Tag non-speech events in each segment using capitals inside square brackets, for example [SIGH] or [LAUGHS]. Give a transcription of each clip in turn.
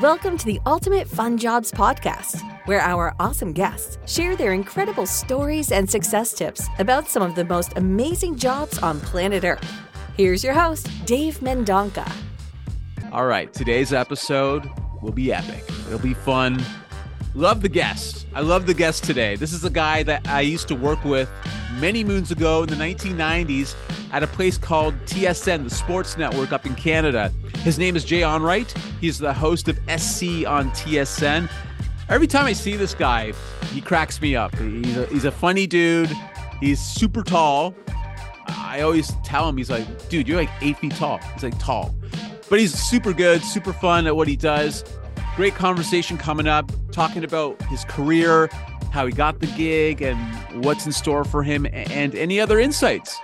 Welcome to the Ultimate Fun Jobs Podcast, where our awesome guests share their incredible stories and success tips about some of the most amazing jobs on planet Earth. Here's your host, Dave Mendonca. All right, today's episode will be epic. It'll be fun. Love the guest. I love the guest today. This is a guy that I used to work with many moons ago in the 1990s at a place called TSN, the Sports Network up in Canada. His name is Jay Onrait. He's the host of SC on TSN. Every time I see this guy, he cracks me up. He's a, he's a funny dude. He's super tall. I always tell him, he's like, dude, you're like eight feet tall. He's like tall. But he's super good, super fun at what he does. Great conversation coming up, talking about his career, how he got the gig, and what's in store for him, and any other insights.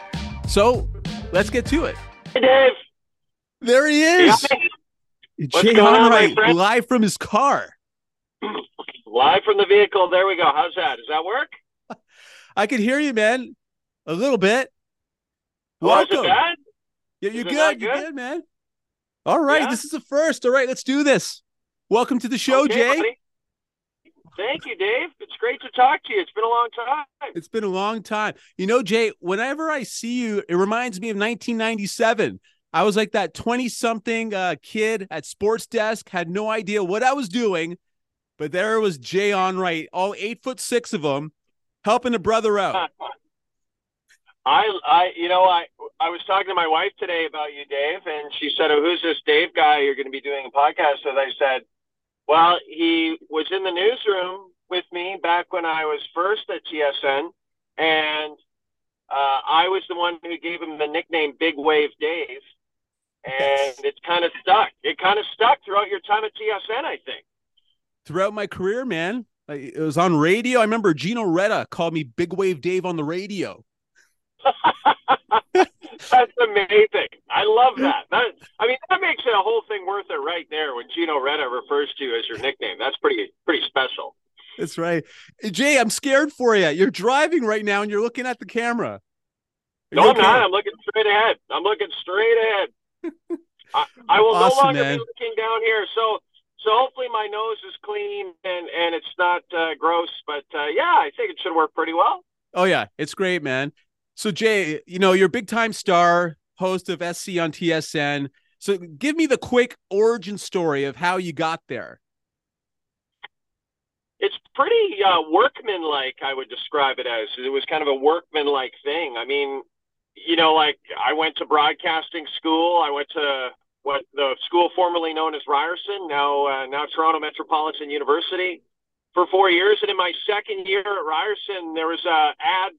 So let's get to it. Hey, Dave. There he is. What's Jay going on, my friend? live from his car. Live from the vehicle. There we go. How's that? Does that work? [LAUGHS] I can hear you, man. A little bit. Oh, Welcome. Yeah, you're it good. You're good? good, man. All right, Yeah? this is the first. All right, let's do this. Welcome to the show, Okay, Jay. buddy. Thank you, Dave. It's great to talk to you. It's been a long time. It's been a long time. You know, Jay, whenever I see you, it reminds me of 1997. I was like that 20 something uh, kid at Sports Desk, had no idea what I was doing, but there was Jay Onrait, all eight foot six of them, helping a brother out. [LAUGHS] I, I, you know, I, I was talking to my wife today about you, Dave, and she said, "Oh, who's this Dave guy you're going to be doing a podcast with?" I said, "Well, he was in the newsroom with me back when I was first at TSN, and uh, I was the one who gave him the nickname Big Wave Dave, and it's kind of stuck. It kind of stuck throughout your time at TSN, I think." Throughout my career, man, it was on radio. I remember Gino Reda called me Big Wave Dave on the radio. [LAUGHS] That's amazing. I love that. that. I mean, that makes it a whole thing worth it right there when Gino Reda refers to you as your nickname. That's pretty pretty special. That's right. Jay, I'm scared for you. You're driving right now and you're looking at the camera. Are No, I'm not. I'm looking straight ahead. I'm looking straight ahead. I, I will Awesome, no longer man. be looking down here. So so hopefully my nose is clean and and it's not uh, gross. But uh, yeah, I think it should work pretty well. Oh yeah, it's great, man. So Jay, you know, you're a big time star, host of SC on TSN. So give me the quick origin story of how you got there. it's pretty uh, workmanlike. I would describe it as it was kind of a workmanlike thing. I mean, you know, like I went to broadcasting school. I went to what the school formerly known as Ryerson, now uh, now Toronto Metropolitan University, for four years. And in my second year at Ryerson, there was a ad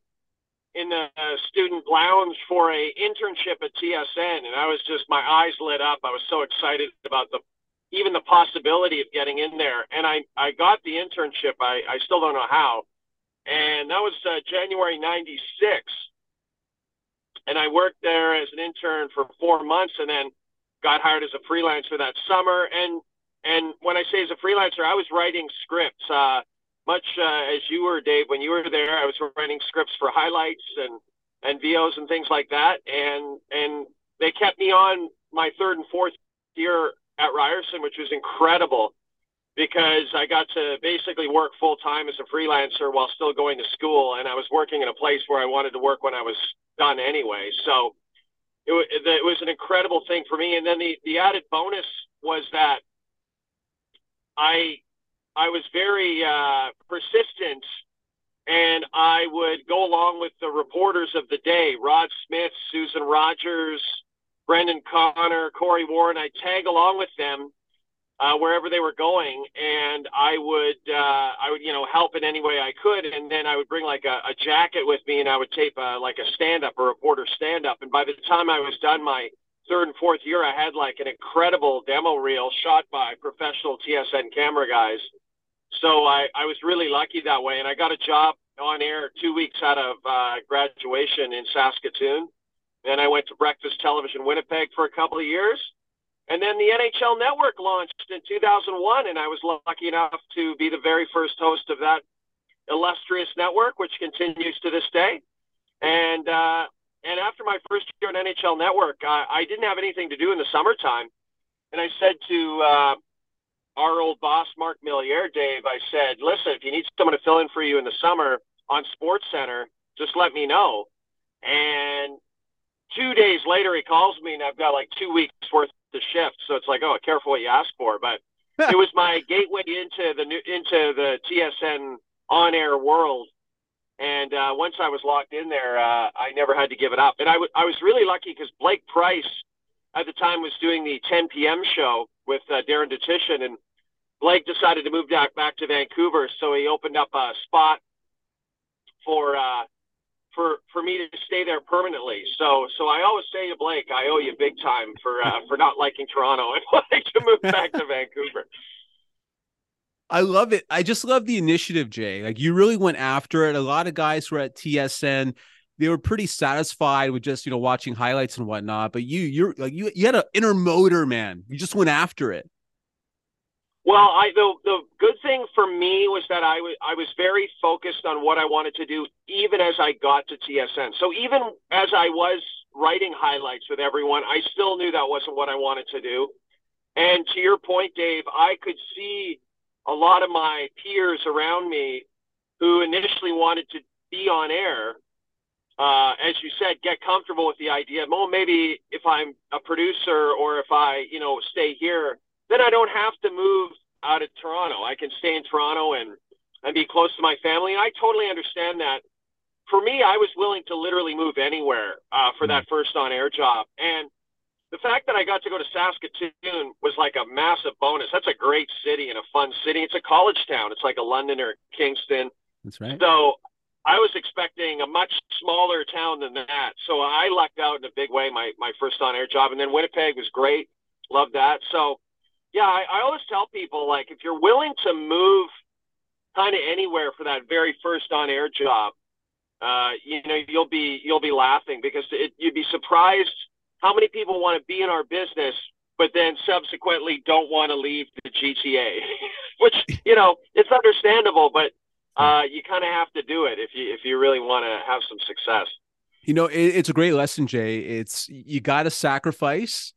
in the student lounge for a internship at TSN, and I was just my eyes lit up. I was so excited about the even the possibility of getting in there. And I, I got the internship. I, I still don't know how. And that was uh, January 96. And I worked there as an intern for four months and then got hired as a freelancer that summer. And, and when I say as a freelancer, I was writing scripts, uh, much uh, as you were, Dave, when you were there, I was writing scripts for highlights and, and VOs and things like that. And, and they kept me on my third and fourth year at Ryerson, which was incredible because I got to basically work full time as a freelancer while still going to school, and I was working in a place where I wanted to work when I was done anyway. So it, it was an incredible thing for me. And then the the added bonus was that I I was very uh, persistent, and I would go along with the reporters of the day: Rod Smith, Susan Rogers. Brendan Connor, Cory Woron. I tag along with them uh, wherever they were going, and I would uh, I would you know help in any way I could, and then I would bring like a, a jacket with me, and I would tape uh, like a stand up, a reporter stand up, and by the time I was done my third and fourth year, I had like an incredible demo reel shot by professional TSN camera guys. So I, I was really lucky that way, and I got a job on air two weeks out of uh, graduation in Saskatoon. Then I went to Breakfast Television Winnipeg for a couple of years. And then the NHL Network launched in 2001, and I was lucky enough to be the very first host of that illustrious network, which continues to this day. And uh, and after my first year on NHL Network, I, I didn't have anything to do in the summertime, and I said to uh, our old boss, Mark Milliere, Dave, I said, listen, if you need someone to fill in for you in the summer on Sports Center, just let me know. And two days later, he calls me, and I've got like two weeks worth of shifts. So it's like, oh, careful what you ask for. But [LAUGHS] it was my gateway into the new, into the TSN on air world. And uh, once I was locked in there, uh, I never had to give it up. And I, w- I was really lucky because Blake Price at the time was doing the 10 p.m. show with uh, Darren Dutchyshen, and Blake decided to move back to Vancouver, so he opened up a spot for uh, for for me to stay there permanently. So so I always say to Blake, I owe you big time for uh, for not liking Toronto [LAUGHS] and wanting to move back to Vancouver. I love it. I just love the initiative, Jay. Like you really went after it. A lot of guys were at TSN. They were pretty satisfied with just, you know, watching highlights and whatnot. But you, you're like you you had an inner motor, man. You just went after it. Well, I the the good thing for me was that I was I was very focused on what I wanted to do, even as I got to TSN. So even as I was writing highlights with everyone, I still knew that wasn't what I wanted to do. And to your point, Dave, I could see a lot of my peers around me who initially wanted to be on air, uh, as you said, get comfortable with the idea. Well, maybe if I'm a producer or if I, you know, stay here, then I don't have to move out of Toronto. I can stay in Toronto and and be close to my family. And I totally understand that. For me, I was willing to literally move anywhere uh, for that first on air job. And the fact that I got to go to Saskatoon was like a massive bonus. That's a great city and a fun city. It's a college town. It's like a London or Kingston. That's right. So I was expecting a much smaller town than that. So I lucked out in a big way my, my first on air job. And then Winnipeg was great. Loved that. So yeah, I, I always tell people like if you're willing to move kind of anywhere for that very first on air job, uh, you know, you'll be you'll be laughing because it, you'd be surprised how many people want to be in our business, but then subsequently don't want to leave the GTA, [LAUGHS] which you know it's understandable, but uh, you kind of have to do it if you if you really want to have some success. You know, it, it's a great lesson, Jay. It's you got to sacrifice.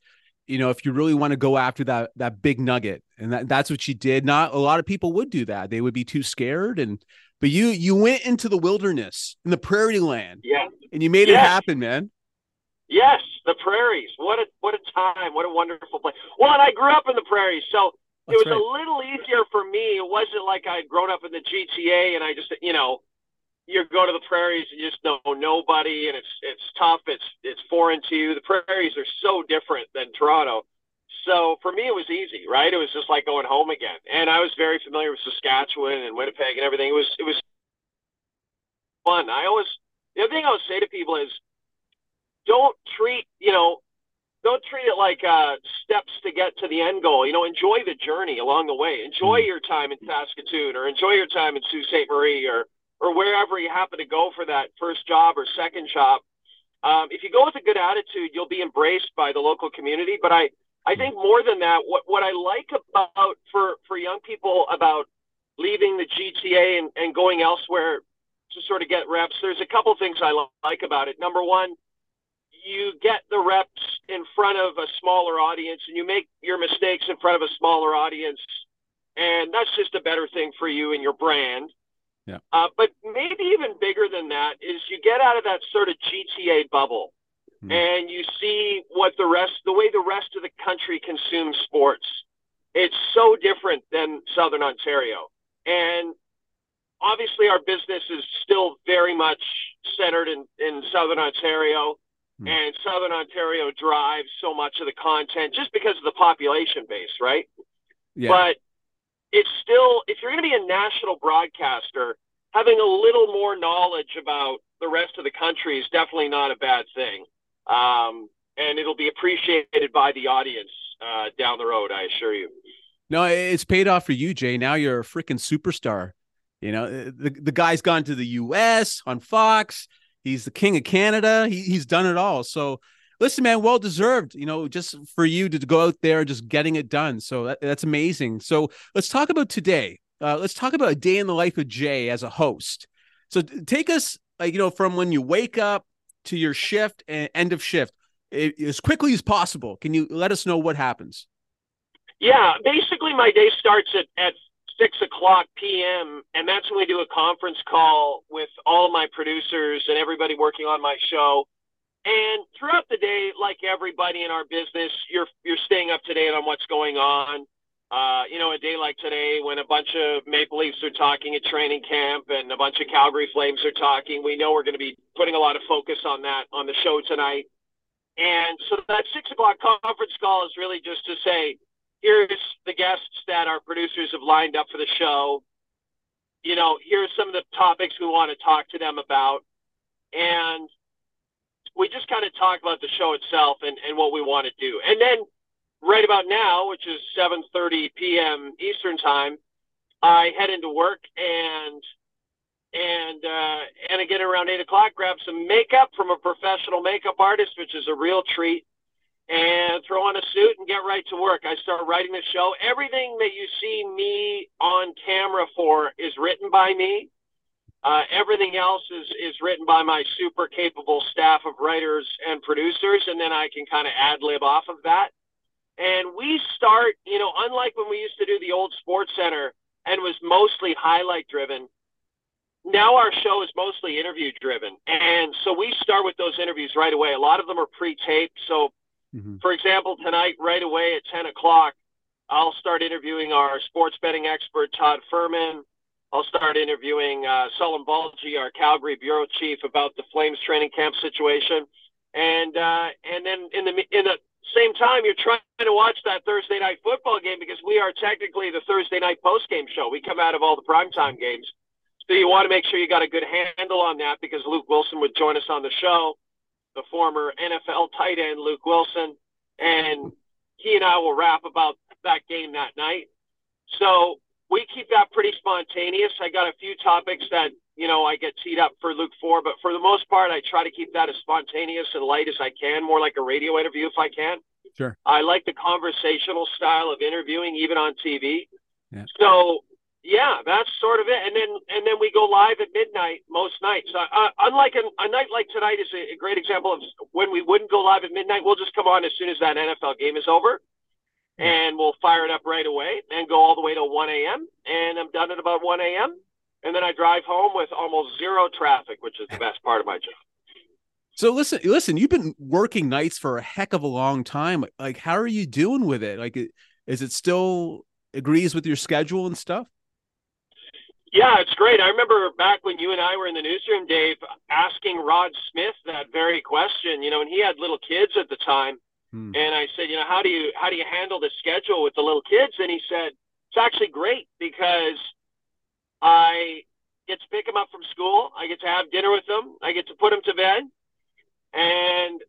You know, if you really want to go after that that big nugget, and that, that's what she did. Not a lot of people would do that; they would be too scared. And but you you went into the wilderness in the prairie land, yeah, and you made yes. it happen, man. Yes, the prairies. What a what a time! What a wonderful place. Well, and I grew up in the prairies, so it was right. a little easier for me. It wasn't like I'd grown up in the GTA and I just, you know, you go to the prairies and you just know nobody and it's it's tough. It's it's foreign to you. The prairies are so different than Toronto. So for me, it was easy, right? It was just like going home again. And I was very familiar with Saskatchewan and Winnipeg and everything. It was it was fun. I always the other thing I would say to people is don't treat you know don't treat it like uh, steps to get to the end goal. You know, enjoy the journey along the way. Enjoy your time in Saskatoon, or enjoy your time in Sault Ste. Marie, or or wherever you happen to go for that first job or second job. Um, if you go with a good attitude, you'll be embraced by the local community. But I, I think more than that, what what I like about for for young people about leaving the GTA and, and going elsewhere to sort of get reps, there's a couple things I like about it. Number one you get the reps in front of a smaller audience and you make your mistakes in front of a smaller audience and that's just a better thing for you and your brand yeah. Uh, but maybe even bigger than that is you get out of that sort of gta bubble mm. and you see what the rest the way the rest of the country consumes sports it's so different than southern ontario and obviously our business is still very much centered in, in southern ontario Mm. And Southern Ontario drives so much of the content just because of the population base, right? Yeah. But it's still, if you're going to be a national broadcaster, having a little more knowledge about the rest of the country is definitely not a bad thing. Um, and it'll be appreciated by the audience uh, down the road, I assure you. No, it's paid off for you, Jay. Now you're a freaking superstar. You know, the, the guy's gone to the US on Fox. He's the king of Canada. He, he's done it all. So listen, man, well deserved, you know, just for you to go out there, just getting it done. So that, that's amazing. So let's talk about today. Uh, let's talk about a day in the life of Jay as a host. So take us, like, you know, from when you wake up to your shift and end of shift it, as quickly as possible. Can you let us know what happens? Yeah, basically my day starts at, at six o'clock p.m. and that's when we do a conference call with all of my producers and everybody working on my show. And throughout the day, like everybody in our business, you're you're staying up to date on what's going on. Uh, you know, a day like today when a bunch of Maple Leafs are talking at training camp and a bunch of Calgary Flames are talking, we know we're going to be putting a lot of focus on that on the show tonight. And so that six o'clock conference call is really just to say, here's the guests that our producers have lined up for the show. You know, here's some of the topics we want to talk to them about. And we just kind of talk about the show itself and, and what we want to do. And then right about now, which is 7:30 p.m. Eastern time, I head into work and and uh, and again around eight o'clock, grab some makeup from a professional makeup artist, which is a real treat and throw on a suit and get right to work. I start writing the show. Everything that you see me on camera for is written by me. Uh, everything else is, is written by my super capable staff of writers and producers, and then I can kind of ad lib off of that. And we start, you know, unlike when we used to do the old Sports Center and was mostly highlight driven, now our show is mostly interview driven. And so we start with those interviews right away. A lot of them are pre taped. So Mm-hmm. For example, tonight, right away at 10 o'clock, I'll start interviewing our sports betting expert, Todd Fuhrman. I'll start interviewing uh, Salim Valji, our Calgary bureau chief, about the Flames training camp situation. And uh, and then in the in the same time, you're trying to watch that Thursday night football game because we are technically the Thursday night post game show. We come out of all the primetime games, so you want to make sure you got a good handle on that because Luke Wilson would join us on the show the former NFL tight end Luke Wilson, and he and I will rap about that game that night. So we keep that pretty spontaneous. I got a few topics that you know I get teed up for Luke for, but for the most part, I try to keep that as spontaneous and light as I can, more like a radio interview if I can. Sure. I like the conversational style of interviewing, even on TV. Yeah. So yeah, that's sort of it. And then and then we go live at midnight most nights. Uh, unlike a, a, night like tonight is a, a, great example of when we wouldn't go live at midnight. We'll just come on as soon as that NFL game is over, and we'll fire it up right away and go all the way to 1 a.m. And I'm done at about 1 a.m. And then I drive home with almost zero traffic, which is the best part of my job. So listen, listen. You've been working nights for a heck of a long time. Like, how are you doing with it? Like, is it still agrees with your schedule and stuff? Yeah, it's great. I remember back when you and I were in the newsroom, Dave, asking Rod Smith that very question. You know, and he had little kids at the time, hmm. and I said, you know, how do you how do you handle the schedule with the little kids? And he said, it's actually great because I get to pick them up from school, I get to have dinner with them, I get to put them to bed, and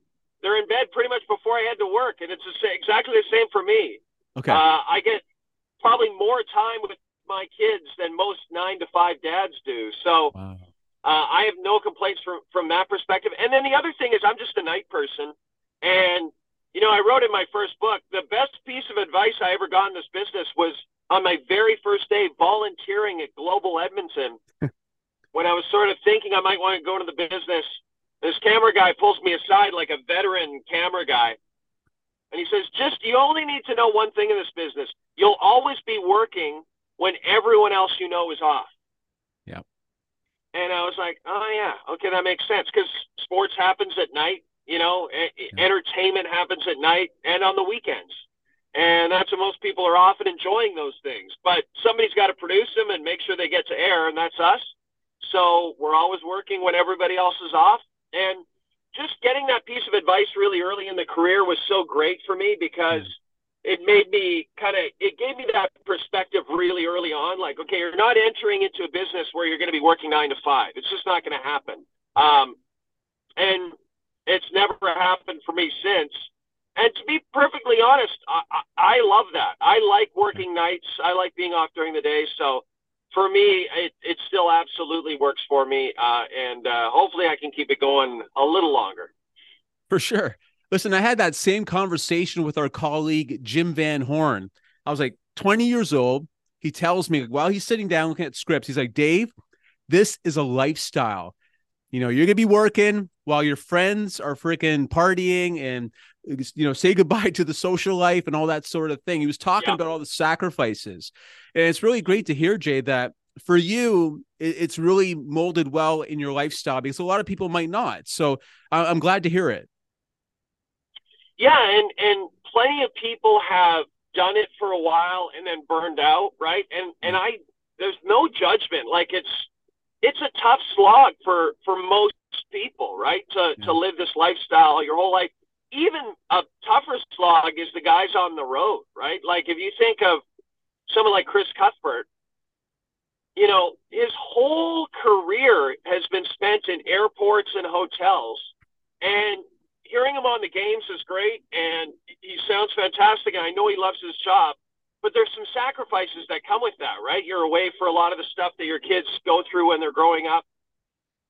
they're in bed pretty much before I head to work, and it's the exactly the same for me. Okay, uh, I get probably more time with my kids than most nine to five dads do. So wow. uh, I have no complaints from from that perspective. And then the other thing is, I'm just a night person, and you know, I wrote in my first book the best piece of advice I ever got in this business was on my very first day volunteering at Global Edmonton. [LAUGHS] when I was sort of thinking I might want to go into the business, this camera guy pulls me aside like a veteran camera guy. And he says, just you only need to know one thing in this business. You'll always be working when everyone else you know is off. Yeah. And I was like, oh yeah, okay, that makes sense because sports happens at night. You know, yeah. entertainment happens at night and on the weekends, and that's when most people are off and enjoying those things. But somebody's got to produce them and make sure they get to air, and that's us. So we're always working when everybody else is off, and just getting that piece of advice really early in the career was so great for me because it made me kind of it gave me that perspective really early on like okay you're not entering into a business where you're going to be working nine to five it's just not going to happen um, and it's never happened for me since and to be perfectly honest I, I love that i like working nights i like being off during the day so for me it, it still absolutely works for me uh, and uh, hopefully i can keep it going a little longer for sure Listen, I had that same conversation with our colleague Jim Van Horne. I was like 20 years old. He tells me while he's sitting down looking at scripts, he's like, Dave, this is a lifestyle. You know, you're gonna be working while your friends are freaking partying and you know say [LAUGHS] goodbye to the social life and all that sort of thing. He was talking about all the sacrifices, and it's really great to hear Jay that for you it's really molded well in your lifestyle because a lot of people might not. So I'm glad to hear it. Yeah, and and plenty of people have done it for a while and then burned out, right? And and mm. I there's no judgment. Like it's it's a tough slog for for most people, right? To yeah. to live this lifestyle your whole life. Even a tougher slog is the guys on the road, right? Like if you think of someone like Chris Cuthbert, you know, his whole career has been spent in airports and hotels. And hearing him on the games is great, and he sounds fantastic. And I know he loves his job, but there's some sacrifices that come with that, right? You're away for a lot of the stuff that your kids go through when they're growing up,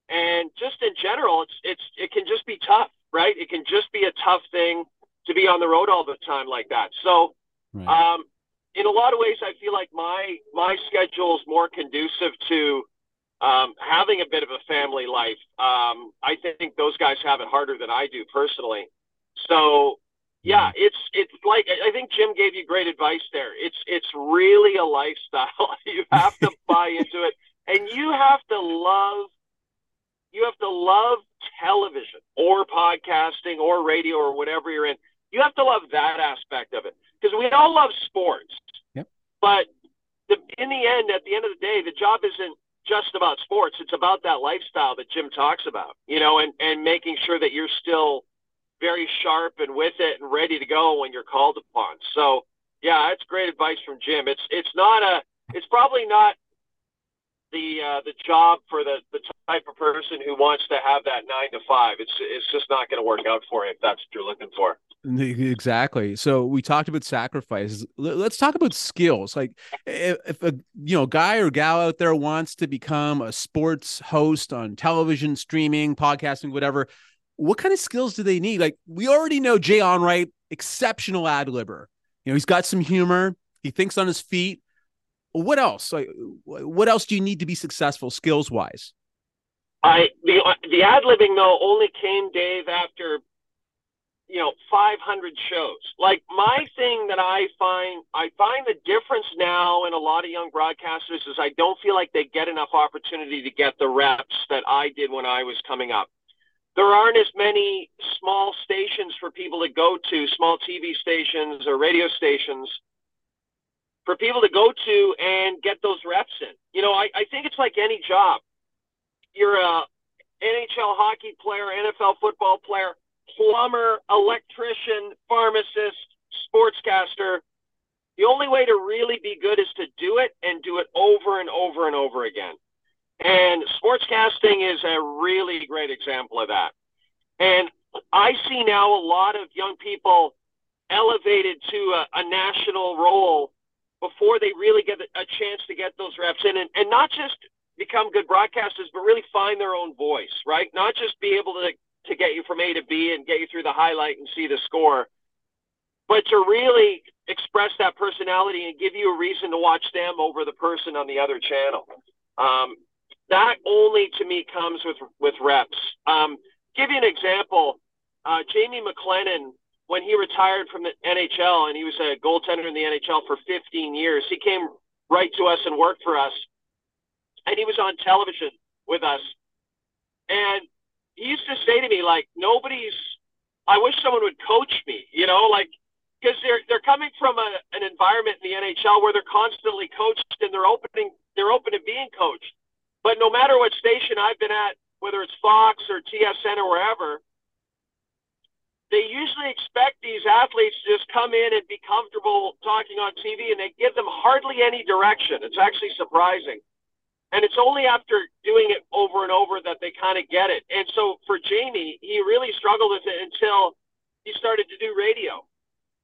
and just in general, it's it's it can just be tough, right? It can just be a tough thing to be on the road all the time like that. So, right. um, in a lot of ways, I feel like my my schedule is more conducive to um, having a bit of a family life. Um, I think those guys have it harder than I do personally. So yeah, mm-hmm. it's it's like I think Jim gave you great advice there. It's it's really a lifestyle. [LAUGHS] you have to [LAUGHS] buy into it, and you have to love you have to love television or podcasting or radio or whatever you're in. You have to love that aspect of it because we all love sports. Yep. But the, in the end, at the end of the day, the job isn't just about sports. It's about that lifestyle that Jim talks about, you know, and, and making sure that you're still very sharp and with it and ready to go when you're called upon. So yeah, that's great advice from Jim. It's, it's not a, it's probably not the, uh, the job for the, the type of person who wants to have that nine to five. It's, it's just not going to work out for you if that's what you're looking for. Exactly. So we talked about sacrifices. Let's talk about skills. Like if a you know guy or gal out there wants to become a sports host on television, streaming, podcasting, whatever, what kind of skills do they need? Like we already know Jay Onrait, exceptional ad libber. You know, he's got some humor. He thinks on his feet. What else? Like what else do you need to be successful skills wise? I the uh, the ad libbing though only came Dave after you know 500 shows like my thing that i find i find the difference now in a lot of young broadcasters is i don't feel like they get enough opportunity to get the reps that i did when i was coming up there aren't as many small stations for people to go to small tv stations or radio stations for people to go to and get those reps in you know i, I think it's like any job you're a nhl hockey player nfl football player plumber, electrician, pharmacist, sportscaster. The only way to really be good is to do it and do it over and over and over again. And sportscasting is a really great example of that. And I see now a lot of young people elevated to a, a national role before they really get a chance to get those reps in and, and not just become good broadcasters, but really find their own voice, right? Not just be able to to get you from A to B and get you through the highlight and see the score, but to really express that personality and give you a reason to watch them over the person on the other channel. Um, that only to me comes with with reps. Um, give you an example. Uh, Jamie McLennan, when he retired from the NHL and he was a goaltender in the NHL for 15 years, he came right to us and worked for us, and he was on television with us. And he used to say to me like nobody's I wish someone would coach me, you know, like because they're they're coming from a, an environment in the NHL where they're constantly coached and they're opening they're open to being coached. But no matter what station I've been at, whether it's Fox or TSN or wherever, they usually expect these athletes to just come in and be comfortable talking on TV and they give them hardly any direction. It's actually surprising. And it's only after doing it over and over that they kind of get it. And so for Jamie, he really struggled with it until he started to do radio.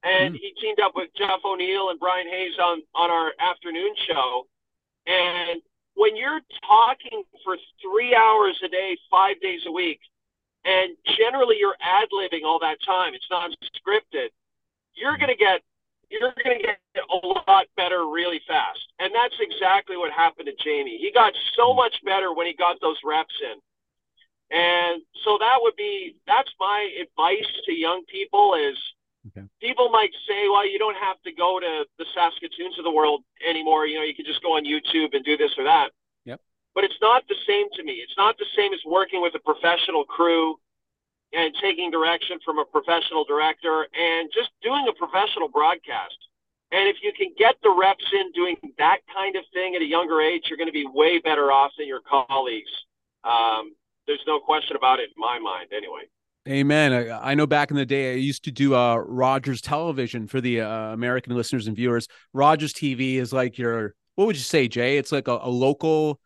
And mm. he teamed up with Jeff O'Neill and Brian Hayes on, on our afternoon show. And when you're talking for three hours a day, five days a week, and generally you're ad libbing all that time, it's not scripted, you're going to get you're going to get a lot better really fast. And that's exactly what happened to Jamie. He got so much better when he got those reps in. And so that would be that's my advice to young people is okay. people might say, well, you don't have to go to the Saskatoons of the world anymore. You know, you can just go on YouTube and do this or that. Yep. But it's not the same to me. It's not the same as working with a professional crew and taking direction from a professional director and just doing a professional broadcast. And if you can get the reps in doing that kind of thing at a younger age, you're going to be way better off than your colleagues. Um, there's no question about it in my mind, anyway. Amen. I, I, know back in the day, I used to do uh, Rogers Television for the uh, American listeners and viewers. Rogers TV is like your, what would you say, Jay? It's like a, a local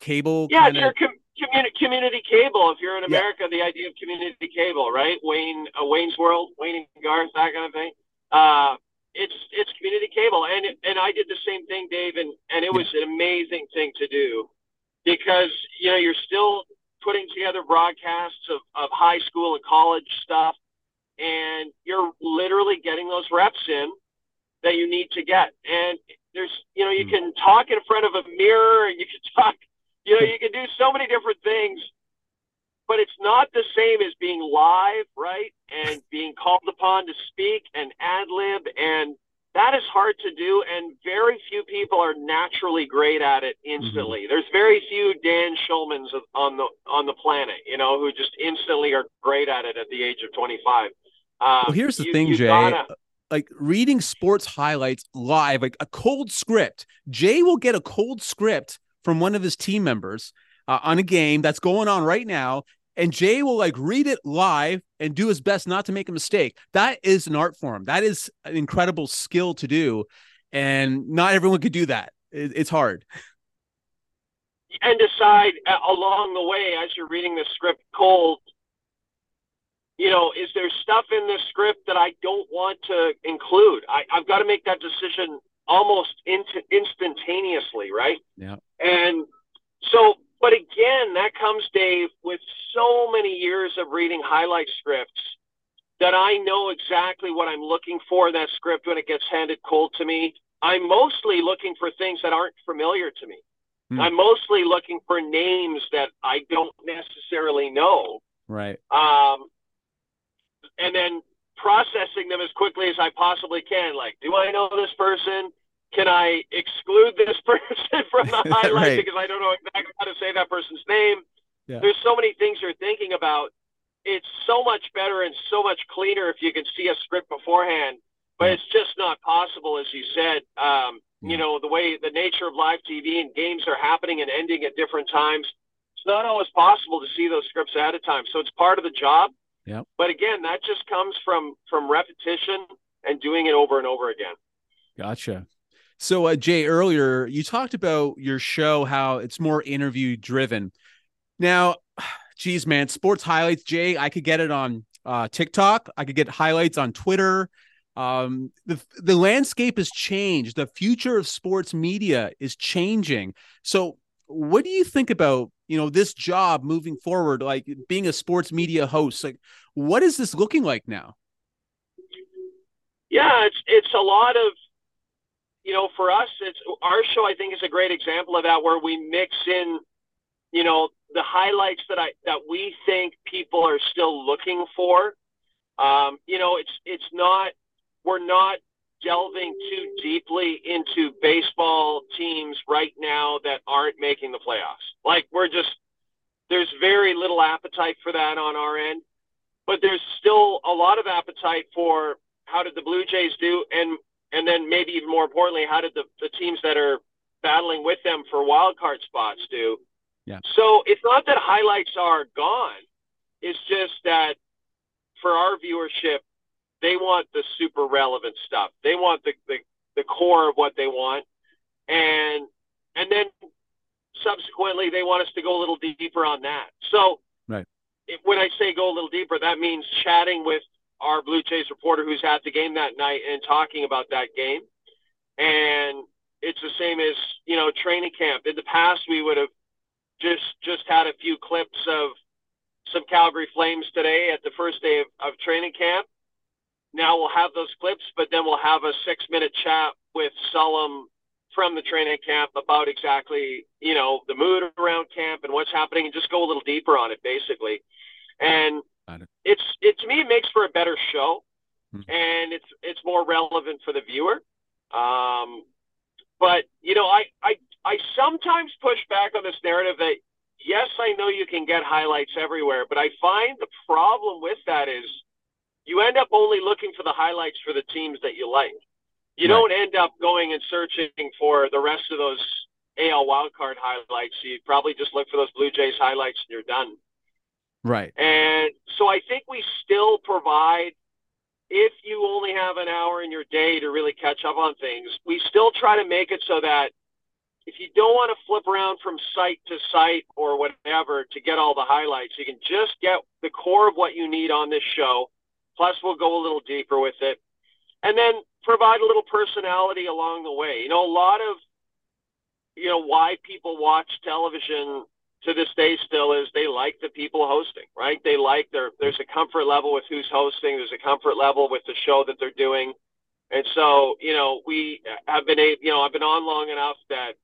cable. Yeah, kinda... your com- community, community cable. If you're in America, yeah. the idea of community cable, right? Wayne, uh, Wayne's World, Wayne and Garth, that kind of thing. Uh, it's it's community cable, and and I did the same thing, Dave, and and it was an amazing thing to do because you know you're still putting together broadcasts of, of high school and college stuff, and you're literally getting those reps in that you need to get. And there's, you know, you hmm. can talk in front of a mirror and you can [LAUGHS] talk, you know, you can do so many different things, but it's not the same as being live, right? And being called upon to speak and ad lib and that is hard to do, and very few people are naturally great at it instantly. Mm-hmm. There's very few Dan Shulmans on the on the planet, you know, who just instantly are great at it at the age of 25. Um, well, here's the you, thing, Jay. Gotta... Like reading sports highlights live, like a cold script. Jay will get a cold script from one of his team members uh, on a game that's going on right now, and Jay will like read it live and do his best not to make a mistake. That is an art form. That is an incredible skill to do, and not everyone could do that. It, it's hard. And decide uh, along the way as you're reading the script cold. You know, is there stuff in this script that I don't want to include? I, I've got to make that decision almost into, instantaneously, right? Yeah. And so but again, that comes, Dave, with so many years of reading highlight scripts that I know exactly what I'm looking for in that script when it gets handed cold to me. I'm mostly looking for things that aren't familiar to me. Hmm. I'm mostly looking for names that I don't necessarily know. Right. Um, and then processing them as quickly as I possibly can. Like, do I know this person? Can I exclude this [LAUGHS] person from the [LAUGHS] highlight right. because I don't know exactly how to say that person's name? Yeah. There's so many things you're thinking about. It's so much better and so much cleaner if you can see a script beforehand, but yeah. it's just not possible, as you said. Um, yeah. You know, the way the nature of live TV and games are happening and ending at different times, it's not always possible to see those scripts ahead of time. So it's part of the job. Yeah. But again, that just comes from from repetition and doing it over and over again. Gotcha. So, uh, Jay, earlier you talked about your show, how it's more interview driven. Now, [SIGHS] geez, man, sports highlights, Jay, I could get it on uh, TikTok. I could get highlights on Twitter. Um, the the landscape has changed. The future of sports media is changing. So, what do you think about you know this job moving forward? Like being a sports media host, like what is this looking like now? Yeah, it's it's a lot of you know, for us, it's our show. I think is a great example of that, where we mix in, you know, the highlights that I that we think people are still looking for. Um, you know, it's it's not we're not delving too deeply into baseball teams right now that aren't making the playoffs. Like we're just there's very little appetite for that on our end, but there's still a lot of appetite for how did the Blue Jays do and and then maybe even more importantly, how did the, the teams that are battling with them for wild card spots do? Yeah. So it's not that highlights are gone. It's just that for our viewership, they want the super relevant stuff. They want the, the, the core of what they want. And and then subsequently they want us to go a little deeper on that. So right. If, when I say go a little deeper, that means chatting with our Blue Jays reporter who's at the game that night and talking about that game. And it's the same as, you know, training camp. In the past, we would have just just had a few clips of some Calgary Flames today at the first day of, of training camp. Now we'll have those clips, but then we'll have a six minute chat with Salim from the training camp about exactly, you know, the mood around camp and what's happening and just go a little deeper on it basically. And it. it's it to me it makes for a better show hmm. and it's it's more relevant for the viewer. Um, but you know, I, I I sometimes push back on this narrative that yes, I know you can get highlights everywhere, but I find the problem with that is you end up only looking for the highlights for the teams that you like. You right. don't end up going and searching for the rest of those AL wildcard highlights. You probably just look for those Blue Jays highlights and you're done. Right. And so I think we still provide, if you only have an hour in your day to really catch up on things, we still try to make it so that if you don't want to flip around from site to site or whatever to get all the highlights, you can just get the core of what you need on this show. Plus, we'll go a little deeper with it. And then provide a little personality along the way. You know, a lot of, you know, why people watch television to this day still is they like the people hosting, right? They like their, there's a comfort level with who's hosting. There's a comfort level with the show that they're doing. And so, you know, we have been, a, you know, I've been on long enough that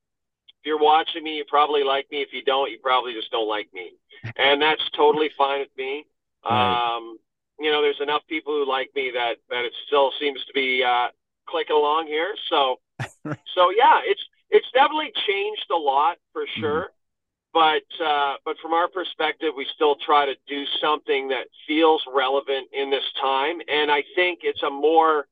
if you're watching me, you probably like me. If you don't, you probably just don't like me, and that's totally fine with me. Right. Um, you know, there's enough people who like me that that it still seems to be uh, clicking along here. So, [LAUGHS] so yeah, it's it's definitely changed a lot for mm-hmm. sure. But uh, but from our perspective, we still try to do something that feels relevant in this time, and I think it's a more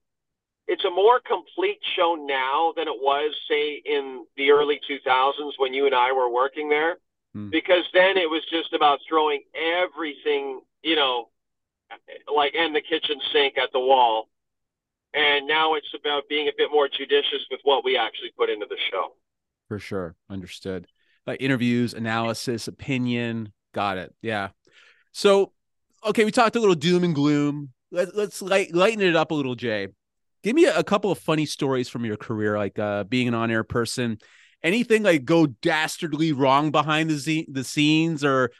it's a more complete show now than it was, say, in the early 2000s when you and I were working there, mm. because then it was just about throwing everything, you know, like and the kitchen sink at the wall. And now it's about being a bit more judicious with what we actually put into the show. For sure. Understood. Like interviews, analysis, opinion. Got it. Yeah. So, okay, we talked a little doom and gloom. Let, let's light, lighten it up a little, Jay give me a, a couple of funny stories from your career, like uh, being an on-air person. Anything like go dastardly wrong behind the z- the scenes, or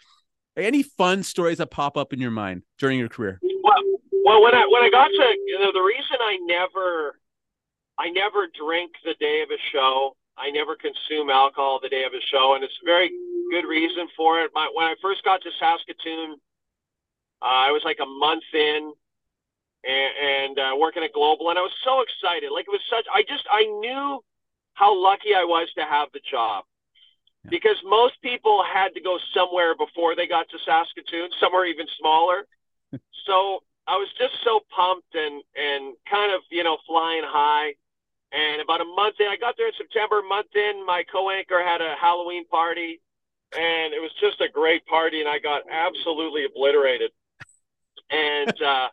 any fun stories that pop up in your mind during your career? Well, well, when I when I got to you know the reason I never I never drink the day of a show. I never consume alcohol the day of a show, and it's a very good reason for it. My, when I first got to Saskatoon, uh, I was like a month in, and, and uh, working at Global, and I was so excited. Like it was such. I just I knew how lucky I was to have the job yeah. because most people had to go somewhere before they got to Saskatoon, somewhere even smaller. [LAUGHS] so I was just so pumped and and kind of you know flying high. And about a month in, I got there in September. Month in, my co-anchor had a Halloween party, and it was just a great party, and I got absolutely obliterated. And [LAUGHS] uh,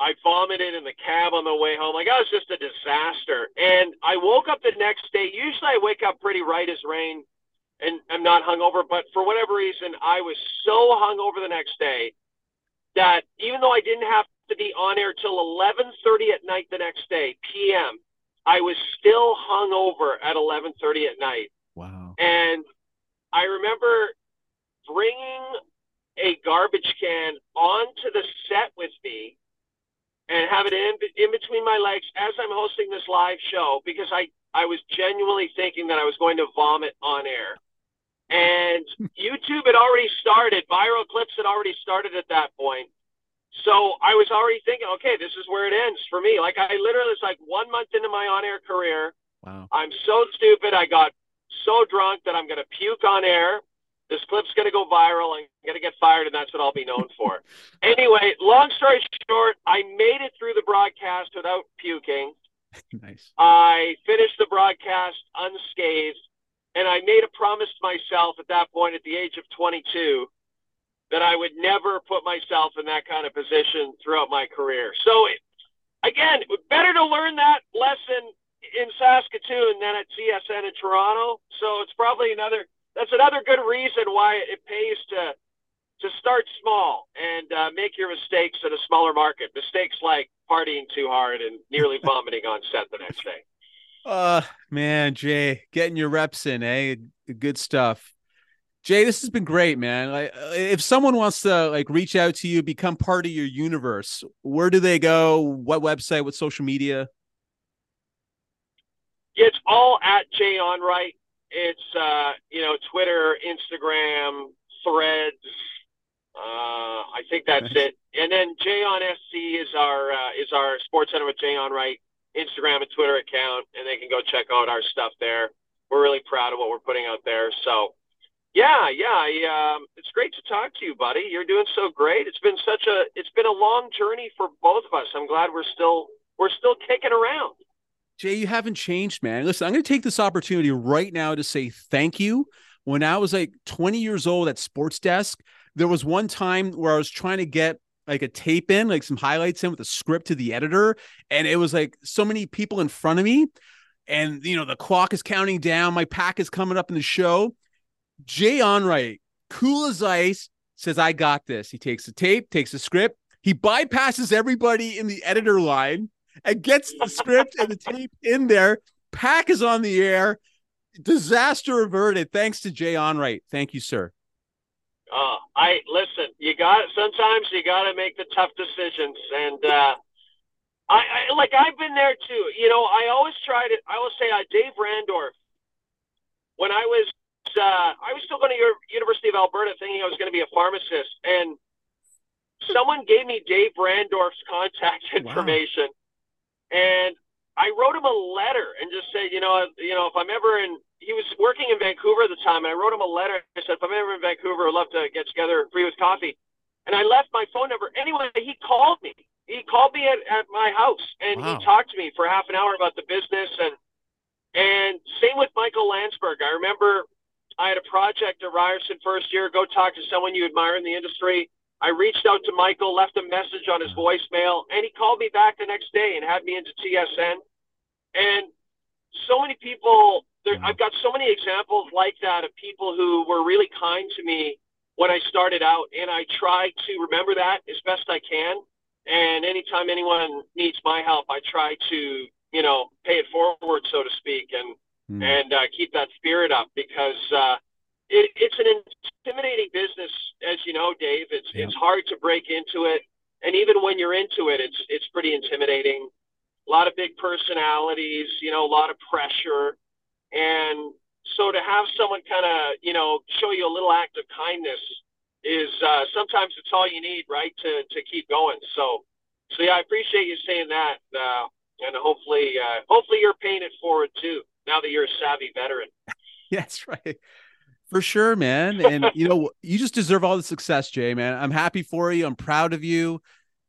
I vomited in the cab on the way home. Like, I was just a disaster. And I woke up the next day. Usually I wake up pretty right as rain and I'm not hungover. But for whatever reason, I was so hungover the next day that even though I didn't have to be on air till 11:30 at night the next day, p.m., I was still hungover at 11:30 at night. Wow. And I remember bringing a garbage can onto the set with me and have it in in between my legs as I'm hosting this live show because I I was genuinely thinking that I was going to vomit on air. And [LAUGHS] YouTube had already started, viral clips had already started at that point. So I was already thinking, okay, this is where it ends for me. Like I literally was like one month into my on-air career. Wow. I'm so stupid. I got so drunk that I'm going to puke on air this clip's going to go viral. I'm going to get fired, and that's what I'll be known for. [LAUGHS] anyway, long story short, I made it through the broadcast without puking. nice. I finished the broadcast unscathed, and I made a promise to myself at that point, at the age of 22, that I would never put myself in that kind of position throughout my career. So, again, better to learn that lesson in Saskatoon than at TSN in Toronto. So it's probably another that's another good reason why it pays to to start small and uh, make your mistakes at a smaller market. Mistakes like partying too hard and nearly [LAUGHS] vomiting on set the next day. Uh man, Jay, getting your reps in, eh? Good stuff. Jay, this has been great, man. Like, if someone wants to like reach out to you, become part of your universe, where do they go? What website? What social media? it's all at Jay Onrait. It's uh, you know Twitter, Instagram, Threads. Uh, I think that's nice. it. And then Jay on SC is our uh, is our Sports Center with Jay Onrait Instagram and Twitter account, and they can go check out our stuff there. We're really proud of what we're putting out there. So, yeah, yeah, yeah. Um, it's great to talk to you, buddy. You're doing so great. It's been such a it's been a long journey for both of us. I'm glad we're still we're still kicking around. Jay, you haven't changed, man. Listen, I'm going to take this opportunity right now to say thank you. When I was like 20 years old at Sports Desk, there was one time where I was trying to get like a tape in, like some highlights in with a script to the editor, and it was like so many people in front of me, and you know the clock is counting down. My pack is coming up in the show. Jay Onrait, cool as ice, says, "I got this." He takes the tape, takes the script, he bypasses everybody in the editor line and gets the script and the tape in there. Pack is on the air. Disaster averted. Thanks to Jay Onrait. Thank you, sir. Uh, I listen. You got sometimes you got to make the tough decisions, and uh, I, I like I've been there too. You know, I always try to. I will say, uh, Dave Randorf. When I was uh, I was still going to University of Alberta, thinking I was going to be a pharmacist, and someone gave me Dave Randorf's contact [LAUGHS] information. Wow and I wrote him a letter and just said, you know, you know, if I'm ever in, he was working in Vancouver at the time, and I wrote him a letter. I said, if I'm ever in Vancouver, I'd love to get together free with coffee. And I left my phone number. Anyway, he called me. He called me at, at my house, and wow. he talked to me for half an hour about the business. And and same with Michael Landsberg. I remember I had a project at Ryerson first year. Go talk to someone you admire in the industry. I reached out to Michael, left a message on his voicemail, and he called me back the next day and had me into TSN. And so many people, there, I've got so many examples like that of people who were really kind to me when I started out, and I try to remember that as best I can. And anytime anyone needs my help, I try to, you know, pay it forward, so to speak, and mm. and uh, keep that spirit up because uh, it, it's an intimidating business, as you know, Dave. It's yeah. it's hard to break into it, and even when you're into it, it's it's pretty intimidating. A lot of big personalities, you know, a lot of pressure, and so to have someone kind of you know show you a little act of kindness is uh, sometimes it's all you need, right, to to keep going. So, so yeah, I appreciate you saying that, uh, and hopefully, uh, hopefully you're paying it forward too. Now that you're a savvy veteran. [LAUGHS] That's right. For sure, man. And [LAUGHS] you know, you just deserve all the success, Jay, man. I'm happy for you. I'm proud of you.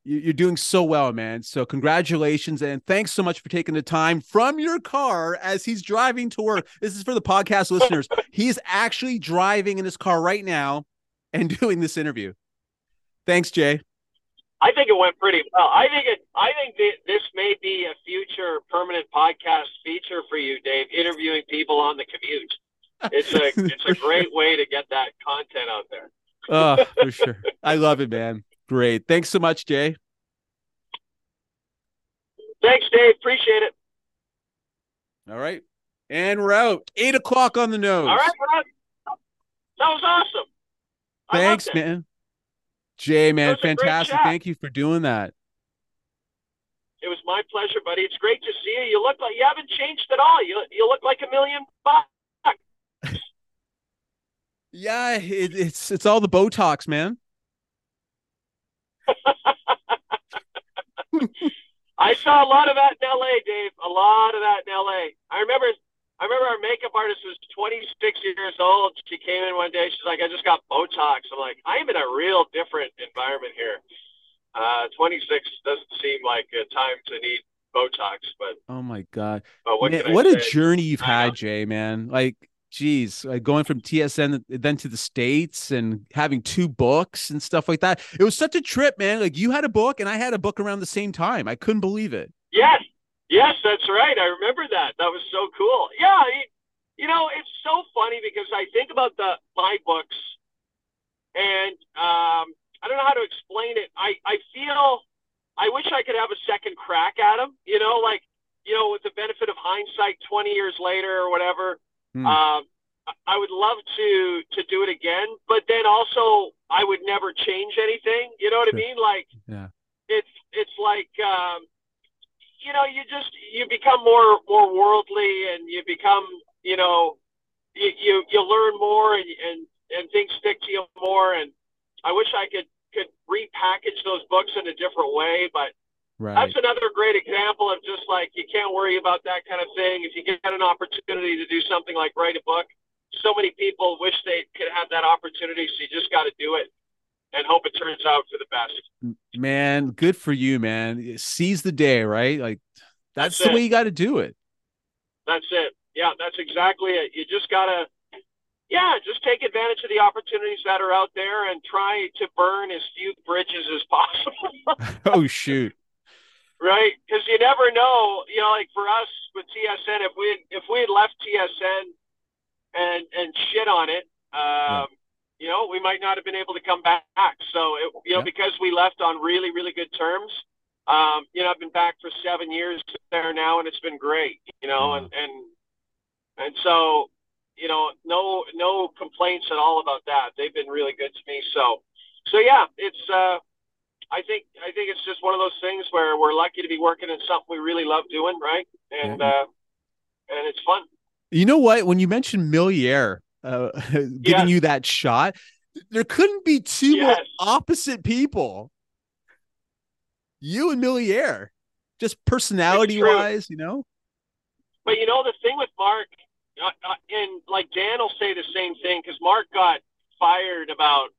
You're doing so well, man. So congratulations and thanks so much for taking the time from your car as he's driving to work. This is for the podcast listeners. He's actually driving in his car right now and [LAUGHS] doing this interview. Thanks, Jay. I think it went pretty well. I think it. I think this may be a future permanent podcast feature for you, Dave. Interviewing people on the commute it's a [LAUGHS] it's a great way to get that content out there. oh, [LAUGHS] for sure. I love it, man. Great. Thanks so much, Jay. Thanks, Dave. Appreciate it. All right. And we're out. Eight o'clock on the nose. All right, That was awesome. Thanks, man. Jay, man, fantastic. Thank you for doing that. It was my pleasure, buddy. It's great to see you. You look like you haven't changed at all. You you look like a million bucks. [LAUGHS] Yeah, it, it's it's all the Botox, man. [LAUGHS] I saw a lot of that in L.A., Dave. A lot of that in L.A. I remember. I remember our makeup artist was 26 years old. She came in one day. She's like, "I just got Botox." I'm like, "I am in a real different environment here." Uh, 26 doesn't seem like a time to need Botox, but oh my god, what, man, what a journey you've had, Jay. Man, like geez, like going from TSN then to the States and having two books and stuff like that. It was such a trip, man. Like you had a book and I had a book around the same time. I couldn't believe it. Yes. Yes, that's right. I remember that. That was so cool. Yeah. You know, it's so funny because I think about the my books and um, I don't know how to explain it. I, I feel I wish I could have a second crack at them, you know, like, you know, with the benefit of hindsight 20 years later or whatever Hmm. Um, I would love to to do it again, but then also I would never change anything. You know what sure. I mean? Like, yeah, it's it's like um, you know, you just you become more more worldly, and you become, you know, you you, you learn more, and and and things stick to you more. And I wish I could could repackage those books in a different way, but Right. That's another great example of just like you can't worry about that kind of thing. If you get an opportunity to do something like write a book, so many people wish they could have that opportunity. So you just got to do it and hope it turns out for the best. Man, good for you, man. Seize the day, right? Like that's, that's the way you got to do it. That's it. Yeah, that's exactly it. You just got to, yeah, just take advantage of the opportunities that are out there and try to burn as few bridges as possible. [LAUGHS] oh, shoot right? Because you never know. You know, like for us with TSN, if we if we had left TSN and and shit on it, um, yeah. You know, we might not have been able to come back. So it, you know, yeah. because we left on really really good terms. Um, you know, I've been back for seven years there now, and it's been great. You know, and and and so you know, no no complaints at all about that. They've been really good to me. So so yeah, it's uh I think I think it's just one of those things where we're lucky to be working in something we really love doing, right? And yeah. uh, and it's fun. You know what? When you mentioned Milliere uh, [LAUGHS] giving yes. you that shot, there couldn't be two yes. opposite people. You and Milliere, just personality wise, you know. But you know the thing with Mark, uh, uh, and like Dan will say the same thing because Mark got fired about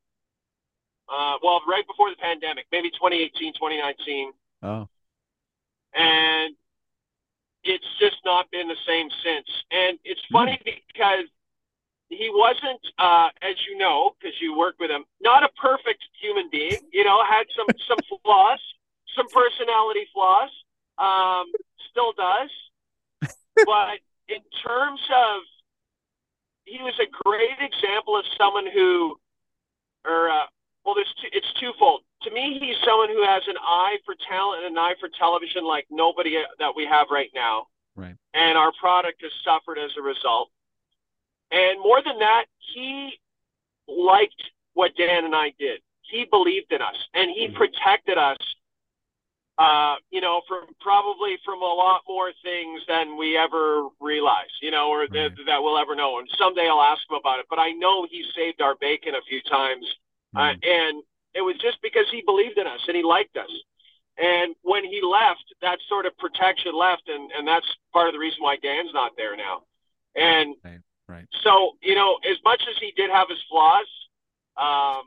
uh, well, right before the pandemic, maybe 2018, 2019. Oh. And it's just not been the same since. And it's hmm. funny because he wasn't, uh, as you know, because you work with him, not a perfect human being. You know, had some [LAUGHS] some flaws, some personality flaws. Um, still does, but in terms of, he was a great example of someone who, or uh, well, there's two, it's twofold. To me, he's someone who has an eye for talent and an eye for television like nobody that we have right now. Right. And our product has suffered as a result. And more than that, he liked what Dan and I did. He believed in us and he mm-hmm. protected us, uh, you know, from probably from a lot more things than we ever realized, you know, or that, that we'll ever know. And someday I'll ask him about it. But I know he saved our bacon a few times uh, mm-hmm. and it was just because he believed in us and he liked us. And when he left, that sort of protection left, and, and that's part of the reason why Dan's not there now. And right, so, you know, as much as he did have his flaws, um,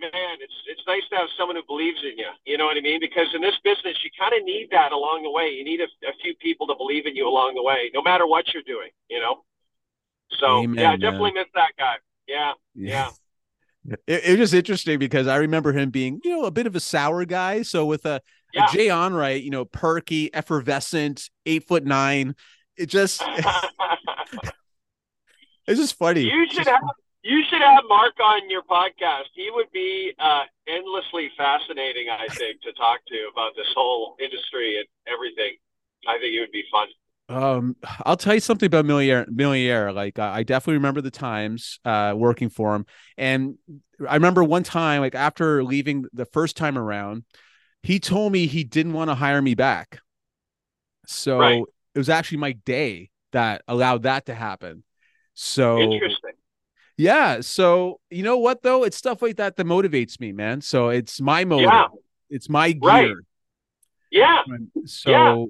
man, it's it's nice to have someone who believes in you. You know what I mean? Because in this business, you kind of need that along the way. You need a, a, few people to believe in you along the way, no matter what you're doing. You know. So Amen, yeah, I definitely miss that guy. Yeah, yeah. It, it, was just interesting because I remember him being, you know, a bit of a sour guy. So with a, yeah. a Jay Onrait, you know, perky, effervescent, eight foot nine, it just [LAUGHS] [LAUGHS] it's just funny. You should have you should have Mark on your podcast. He would be uh, endlessly fascinating, I think, to talk to about this whole industry and everything. I think it would be fun. Um, I'll tell you something about Milliere. Milliere, like uh, I definitely remember the times uh, working for him, and I remember one time, like after leaving the first time around, he told me he didn't want to hire me back. So right. it was actually Mike Day that allowed that to happen. So interesting. Yeah. So you know what though? It's stuff like that that motivates me, man. So it's my motive. Yeah. It's my gear. Right. Yeah. So yeah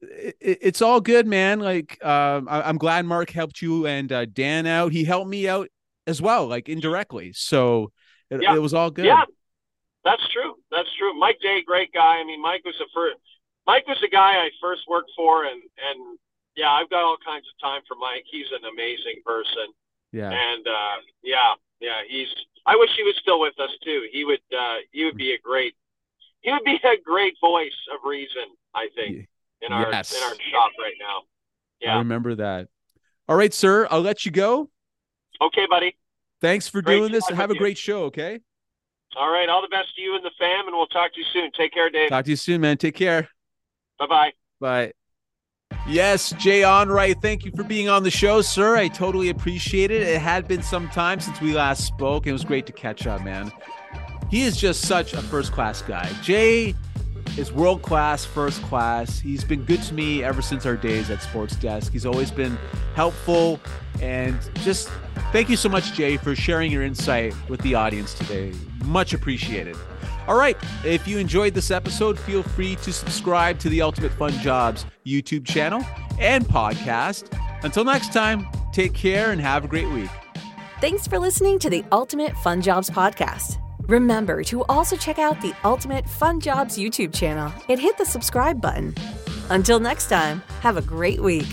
it, it's all good, man. Like, um, I, am glad Mark helped you and uh, Dan out. He helped me out as well, like indirectly. So it, yeah. it was all good. Yeah, that's true. That's true. Mike Day, great guy. I mean, Mike was the first. Mike was the guy I first worked for, and and yeah, I've got all kinds of time for Mike. He's an amazing person. Yeah. And uh, yeah, yeah, he's. I wish he was still with us too. He would. Uh, he would be a great. He would be a great voice of reason. I think in our yes. in our shop right now. Yeah. I remember that. All right, sir. I'll let you go. Okay, buddy. Thanks for great doing this and have a you. great show, okay? All right. All the best to you and the fam, and we'll talk to you soon. Take care, Dave. Talk to you soon, man. Take care. Bye-bye. Bye. Yes, Jay Onrait, thank you for being on the show, sir. I totally appreciate it. It had been some time since we last spoke. And it was great to catch up, man. He is just such a first class guy. Jay is world class, first class. He's been good to me ever since our days at Sports Desk. He's always been helpful and just thank you so much, Jay, for sharing your insight with the audience today. Much appreciated. All right, if you enjoyed this episode, feel free to subscribe to the Ultimate Fun Jobs YouTube channel and podcast. Until next time, take care and have a great week. Thanks for listening to the Ultimate Fun Jobs podcast. Remember to also check out the Ultimate Fun Jobs YouTube channel and hit the subscribe button. Until next time, have a great week.